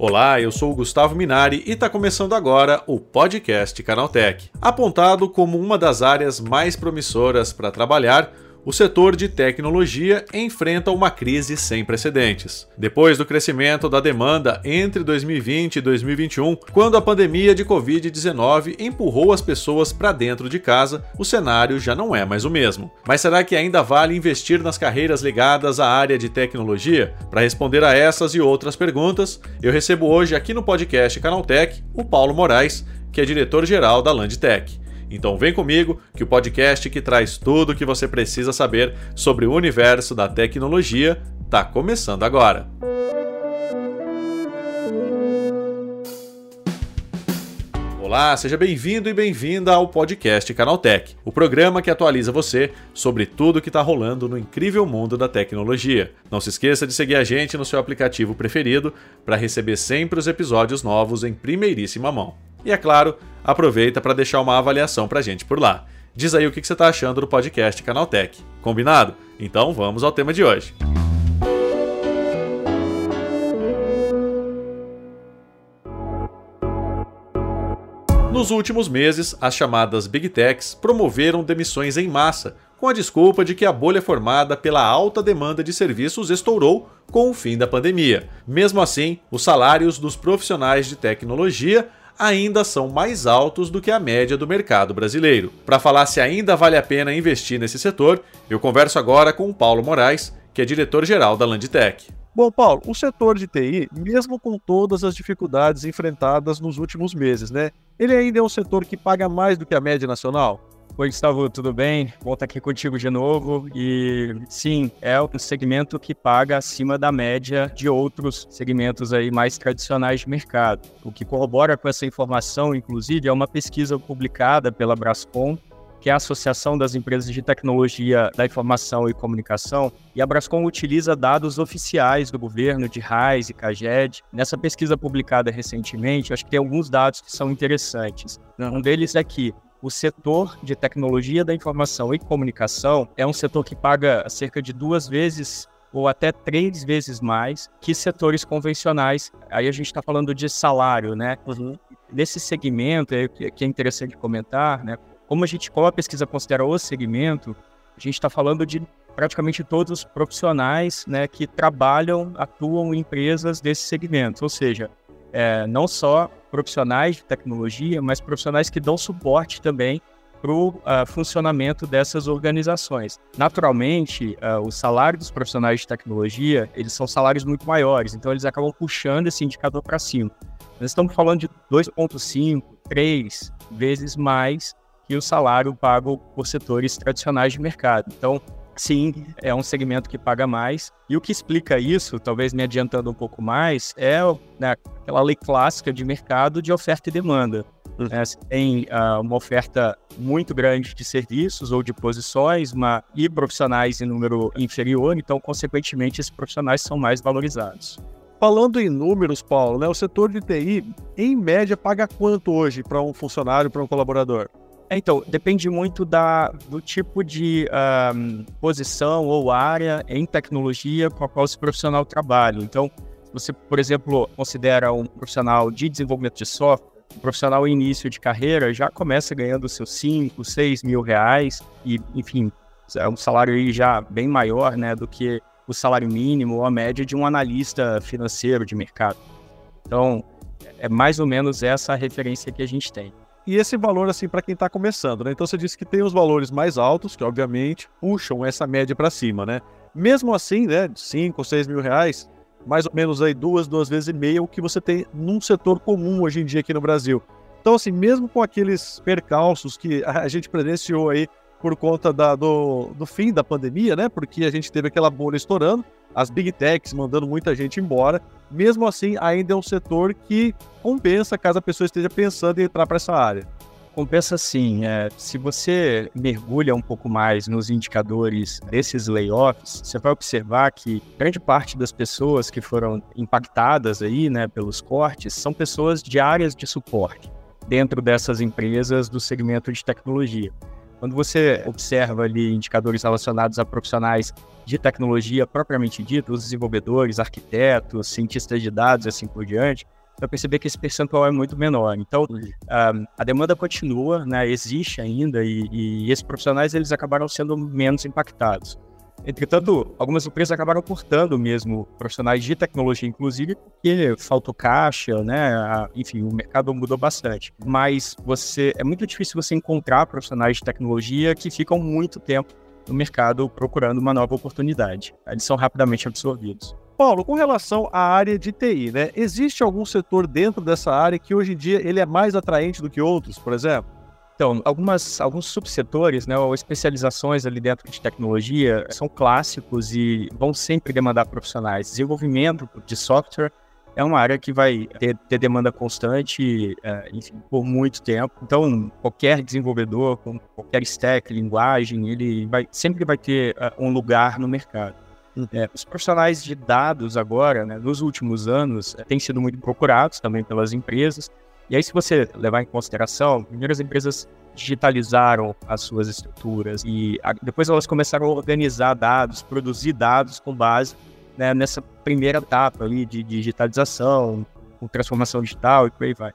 Olá, eu sou o Gustavo Minari e está começando agora o podcast Canaltech. Apontado como uma das áreas mais promissoras para trabalhar, o setor de tecnologia enfrenta uma crise sem precedentes. Depois do crescimento da demanda entre 2020 e 2021, quando a pandemia de Covid-19 empurrou as pessoas para dentro de casa, o cenário já não é mais o mesmo. Mas será que ainda vale investir nas carreiras ligadas à área de tecnologia? Para responder a essas e outras perguntas, eu recebo hoje aqui no podcast Canaltech o Paulo Moraes, que é diretor-geral da Landtech. Então vem comigo que o podcast que traz tudo o que você precisa saber sobre o universo da tecnologia está começando agora. Olá, seja bem-vindo e bem-vinda ao podcast Canaltech, o programa que atualiza você sobre tudo o que está rolando no incrível mundo da tecnologia. Não se esqueça de seguir a gente no seu aplicativo preferido para receber sempre os episódios novos em primeiríssima mão. E é claro, aproveita para deixar uma avaliação para gente por lá. Diz aí o que você está achando do podcast Canaltech. Combinado? Então vamos ao tema de hoje. Nos últimos meses, as chamadas Big Techs promoveram demissões em massa, com a desculpa de que a bolha formada pela alta demanda de serviços estourou com o fim da pandemia. Mesmo assim, os salários dos profissionais de tecnologia ainda são mais altos do que a média do mercado brasileiro. Para falar se ainda vale a pena investir nesse setor, eu converso agora com o Paulo Moraes, que é diretor-geral da Landtech. Bom, Paulo, o setor de TI, mesmo com todas as dificuldades enfrentadas nos últimos meses, né? Ele ainda é um setor que paga mais do que a média nacional? Oi, Gustavo, tudo bem? Bom aqui contigo de novo. E sim, é um segmento que paga acima da média de outros segmentos aí mais tradicionais de mercado. O que corrobora com essa informação, inclusive, é uma pesquisa publicada pela Brascom, que é a Associação das Empresas de Tecnologia da Informação e Comunicação, e a Brascom utiliza dados oficiais do governo, de RAIS e CAGED. Nessa pesquisa publicada recentemente, acho que tem alguns dados que são interessantes. Um deles é que o setor de tecnologia da informação e comunicação é um setor que paga cerca de duas vezes ou até três vezes mais que setores convencionais. Aí a gente está falando de salário, né? Uhum. Nesse segmento, é, que é interessante comentar, né? Como a gente, como a pesquisa considera o segmento, a gente está falando de praticamente todos os profissionais, né, que trabalham, atuam em empresas desse segmento. Ou seja, é, não só profissionais de tecnologia, mas profissionais que dão suporte também para o uh, funcionamento dessas organizações. Naturalmente, uh, o salário dos profissionais de tecnologia, eles são salários muito maiores, então eles acabam puxando esse indicador para cima. Nós estamos falando de 2,5, 3 vezes mais que o salário pago por setores tradicionais de mercado. Então, sim, é um segmento que paga mais. E o que explica isso, talvez me adiantando um pouco mais, é né, aquela lei clássica de mercado de oferta e demanda. Uhum. É, tem uh, uma oferta muito grande de serviços ou de posições uma, e profissionais em número inferior, então, consequentemente, esses profissionais são mais valorizados. Falando em números, Paulo, né, o setor de TI, em média, paga quanto hoje para um funcionário, para um colaborador? É, então, depende muito da, do tipo de um, posição ou área em tecnologia com a qual esse profissional trabalha. Então, se você, por exemplo, considera um profissional de desenvolvimento de software, um profissional início de carreira já começa ganhando seus 5, 6 mil reais e, enfim, é um salário aí já bem maior né, do que o salário mínimo ou a média de um analista financeiro de mercado. Então, é mais ou menos essa a referência que a gente tem e esse valor assim para quem está começando, né? Então você disse que tem os valores mais altos, que obviamente puxam essa média para cima, né? Mesmo assim, né, 5 ou 6 mil reais, mais ou menos aí duas, duas vezes e meia o que você tem num setor comum hoje em dia aqui no Brasil. Então assim, mesmo com aqueles percalços que a gente presenciou aí por conta da, do, do fim da pandemia, né? Porque a gente teve aquela bolha estourando, as big techs mandando muita gente embora. Mesmo assim, ainda é um setor que compensa caso a pessoa esteja pensando em entrar para essa área. Compensa sim. É, se você mergulha um pouco mais nos indicadores desses layoffs, você vai observar que grande parte das pessoas que foram impactadas aí, né, pelos cortes são pessoas de áreas de suporte dentro dessas empresas do segmento de tecnologia. Quando você observa ali indicadores relacionados a profissionais de tecnologia propriamente dito, os desenvolvedores, arquitetos, cientistas de dados e assim por diante, você vai perceber que esse percentual é muito menor. Então, um, a demanda continua, né, existe ainda, e, e esses profissionais eles acabaram sendo menos impactados. Entretanto, algumas empresas acabaram cortando mesmo profissionais de tecnologia, inclusive, porque faltou caixa, né? Enfim, o mercado mudou bastante. Mas você é muito difícil você encontrar profissionais de tecnologia que ficam muito tempo no mercado procurando uma nova oportunidade. Eles são rapidamente absorvidos. Paulo, com relação à área de TI, né? Existe algum setor dentro dessa área que hoje em dia ele é mais atraente do que outros, por exemplo? Então, algumas, alguns subsetores, né, ou especializações ali dentro de tecnologia são clássicos e vão sempre demandar profissionais. Desenvolvimento de software é uma área que vai ter, ter demanda constante, é, enfim, por muito tempo. Então, qualquer desenvolvedor, com qualquer stack, linguagem, ele vai, sempre vai ter uh, um lugar no mercado. É, os profissionais de dados agora, né, nos últimos anos, têm sido muito procurados também pelas empresas. E aí, se você levar em consideração, primeiro as empresas digitalizaram as suas estruturas e depois elas começaram a organizar dados, produzir dados com base né, nessa primeira etapa ali de digitalização, com transformação digital e por aí vai.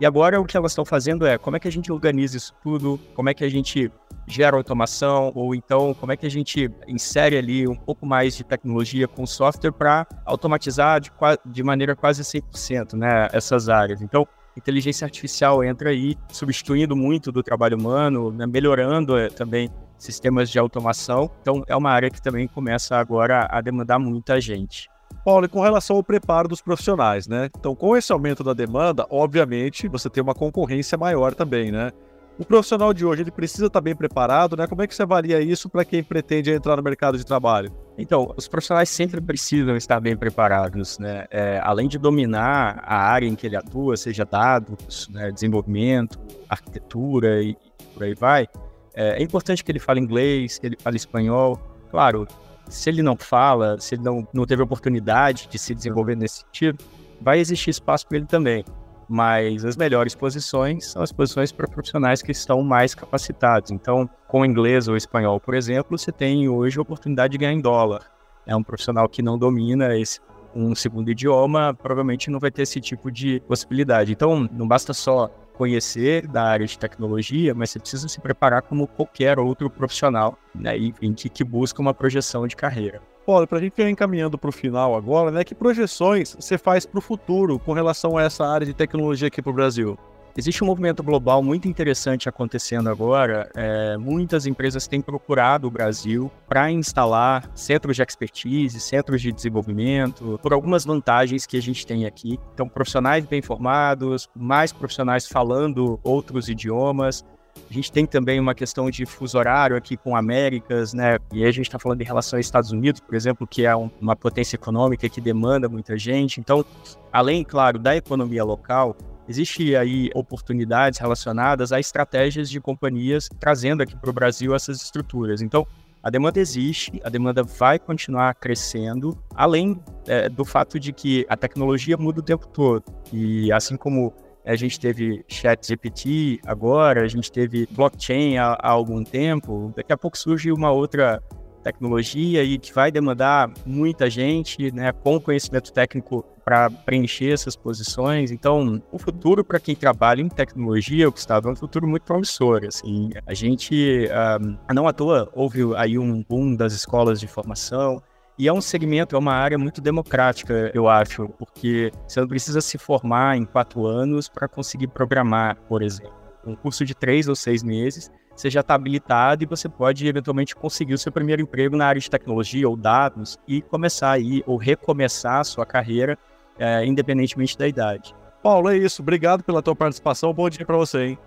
E agora o que elas estão fazendo é como é que a gente organiza isso tudo, como é que a gente gera automação, ou então como é que a gente insere ali um pouco mais de tecnologia com software para automatizar de, de maneira quase 100% né, essas áreas. Então, inteligência artificial entra aí, substituindo muito do trabalho humano, né, melhorando é, também sistemas de automação. Então, é uma área que também começa agora a demandar muita gente. Paulo, e com relação ao preparo dos profissionais, né? Então, com esse aumento da demanda, obviamente, você tem uma concorrência maior também, né? O profissional de hoje, ele precisa estar bem preparado, né? Como é que você avalia isso para quem pretende entrar no mercado de trabalho? Então, os profissionais sempre precisam estar bem preparados, né? É, além de dominar a área em que ele atua, seja dados, né, desenvolvimento, arquitetura e, por aí vai, é, é importante que ele fale inglês, que ele fale espanhol. Claro, se ele não fala, se ele não, não teve oportunidade de se desenvolver nesse sentido, vai existir espaço para ele também mas as melhores posições são as posições para profissionais que estão mais capacitados. Então, com inglês ou espanhol, por exemplo, você tem hoje a oportunidade de ganhar em dólar. É um profissional que não domina esse um segundo idioma, provavelmente não vai ter esse tipo de possibilidade. Então, não basta só conhecer da área de tecnologia, mas você precisa se preparar como qualquer outro profissional, né, enfim, que, que busca uma projeção de carreira. Paulo, para a gente ir encaminhando para o final agora, né, que projeções você faz para o futuro com relação a essa área de tecnologia aqui para o Brasil? Existe um movimento global muito interessante acontecendo agora. É, muitas empresas têm procurado o Brasil para instalar centros de expertise, centros de desenvolvimento, por algumas vantagens que a gente tem aqui. Então, profissionais bem formados, mais profissionais falando outros idiomas, a gente tem também uma questão de fuso horário aqui com Américas, né? E aí a gente está falando em relação aos Estados Unidos, por exemplo, que é um, uma potência econômica que demanda muita gente. Então, além, claro, da economia local, existe aí oportunidades relacionadas a estratégias de companhias trazendo aqui para o Brasil essas estruturas. Então, a demanda existe, a demanda vai continuar crescendo, além é, do fato de que a tecnologia muda o tempo todo. E assim como a gente teve chat GPT agora, a gente teve blockchain há, há algum tempo. Daqui a pouco surge uma outra tecnologia e que vai demandar muita gente, né, com conhecimento técnico para preencher essas posições. Então, o futuro para quem trabalha em tecnologia, Gustavo, é um futuro muito promissor. Assim, a gente, ah, não à toa, houve aí um boom das escolas de formação. E é um segmento, é uma área muito democrática, eu acho, porque você não precisa se formar em quatro anos para conseguir programar, por exemplo. Um curso de três ou seis meses, você já está habilitado e você pode eventualmente conseguir o seu primeiro emprego na área de tecnologia ou dados e começar aí, ou recomeçar a sua carreira, é, independentemente da idade. Paulo, é isso. Obrigado pela tua participação. Bom dia para você, hein?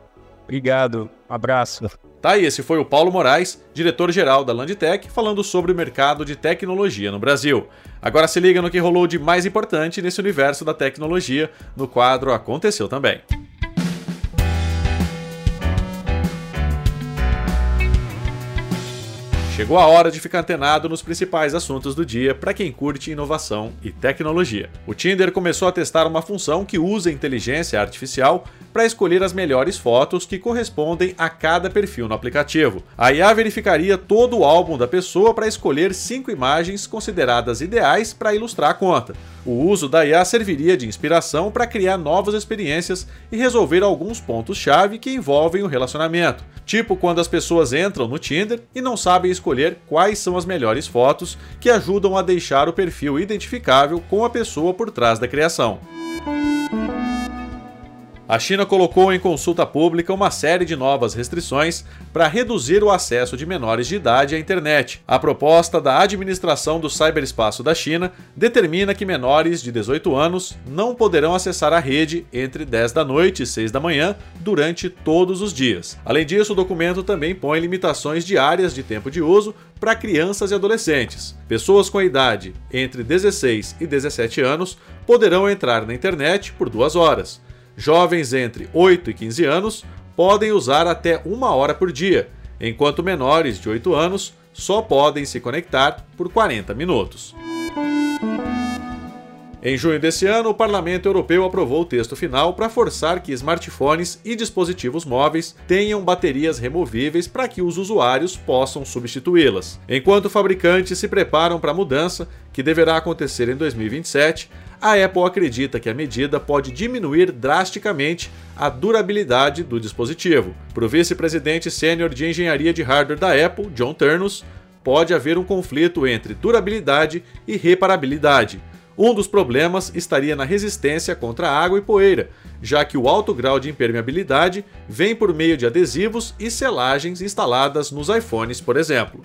Obrigado. Um abraço. Tá aí, esse foi o Paulo Moraes, diretor-geral da Landtech, falando sobre o mercado de tecnologia no Brasil. Agora se liga no que rolou de mais importante nesse universo da tecnologia no quadro Aconteceu Também. Chegou a hora de ficar antenado nos principais assuntos do dia para quem curte inovação e tecnologia. O Tinder começou a testar uma função que usa inteligência artificial para escolher as melhores fotos que correspondem a cada perfil no aplicativo. A IA verificaria todo o álbum da pessoa para escolher cinco imagens consideradas ideais para ilustrar a conta. O uso da IA serviria de inspiração para criar novas experiências e resolver alguns pontos-chave que envolvem o relacionamento, tipo quando as pessoas entram no Tinder e não sabem escolher quais são as melhores fotos que ajudam a deixar o perfil identificável com a pessoa por trás da criação. A China colocou em consulta pública uma série de novas restrições para reduzir o acesso de menores de idade à internet. A proposta da administração do cyberespaço da China determina que menores de 18 anos não poderão acessar a rede entre 10 da noite e 6 da manhã durante todos os dias. Além disso, o documento também põe limitações diárias de tempo de uso para crianças e adolescentes. Pessoas com a idade entre 16 e 17 anos poderão entrar na internet por duas horas. Jovens entre 8 e 15 anos podem usar até uma hora por dia, enquanto menores de 8 anos só podem se conectar por 40 minutos. Em junho desse ano, o Parlamento Europeu aprovou o texto final para forçar que smartphones e dispositivos móveis tenham baterias removíveis para que os usuários possam substituí-las. Enquanto fabricantes se preparam para a mudança, que deverá acontecer em 2027, a Apple acredita que a medida pode diminuir drasticamente a durabilidade do dispositivo. Para o vice-presidente sênior de engenharia de hardware da Apple, John Turnus, pode haver um conflito entre durabilidade e reparabilidade. Um dos problemas estaria na resistência contra água e poeira, já que o alto grau de impermeabilidade vem por meio de adesivos e selagens instaladas nos iPhones, por exemplo.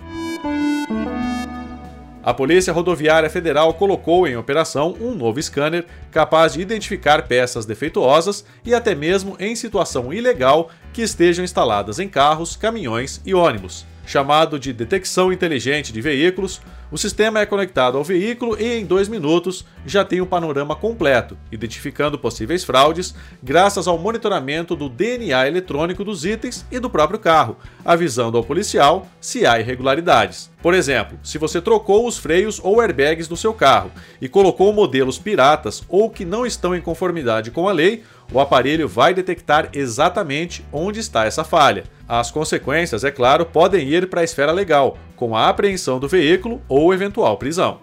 A Polícia Rodoviária Federal colocou em operação um novo scanner capaz de identificar peças defeituosas e até mesmo em situação ilegal que estejam instaladas em carros, caminhões e ônibus. Chamado de detecção inteligente de veículos, o sistema é conectado ao veículo e em dois minutos já tem o um panorama completo, identificando possíveis fraudes graças ao monitoramento do DNA eletrônico dos itens e do próprio carro, avisando ao policial se há irregularidades. Por exemplo, se você trocou os freios ou airbags do seu carro e colocou modelos piratas ou que não estão em conformidade com a lei, o aparelho vai detectar exatamente onde está essa falha. As consequências, é claro, podem ir para a esfera legal, com a apreensão do veículo ou eventual prisão.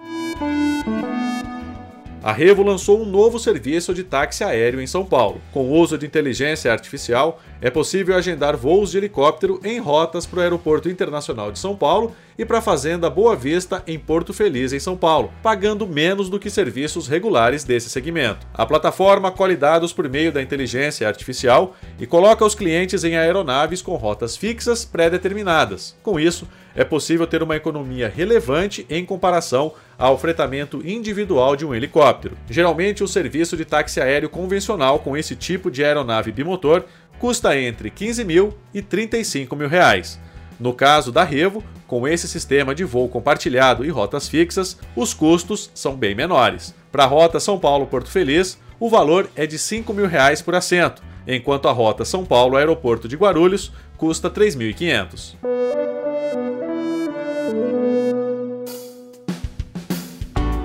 A Revo lançou um novo serviço de táxi aéreo em São Paulo. Com o uso de inteligência artificial, é possível agendar voos de helicóptero em rotas para o Aeroporto Internacional de São Paulo e para a Fazenda Boa Vista, em Porto Feliz, em São Paulo, pagando menos do que serviços regulares desse segmento. A plataforma colhe dados por meio da inteligência artificial e coloca os clientes em aeronaves com rotas fixas pré-determinadas. Com isso, é possível ter uma economia relevante em comparação ao fretamento individual de um helicóptero. Geralmente, o serviço de táxi aéreo convencional com esse tipo de aeronave bimotor custa entre 15 mil e 35 mil reais. No caso da Revo, com esse sistema de voo compartilhado e rotas fixas, os custos são bem menores. Para a rota São Paulo-Porto Feliz, o valor é de 5 mil reais por assento, enquanto a rota São Paulo-Aeroporto de Guarulhos custa 3.500.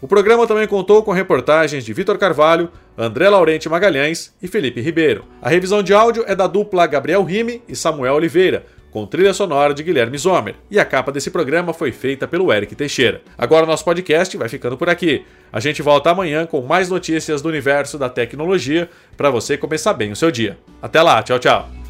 O programa também contou com reportagens de Vitor Carvalho, André Laurente Magalhães e Felipe Ribeiro. A revisão de áudio é da dupla Gabriel Rime e Samuel Oliveira, com trilha sonora de Guilherme Zomer. E a capa desse programa foi feita pelo Eric Teixeira. Agora nosso podcast vai ficando por aqui. A gente volta amanhã com mais notícias do universo da tecnologia para você começar bem o seu dia. Até lá, tchau, tchau.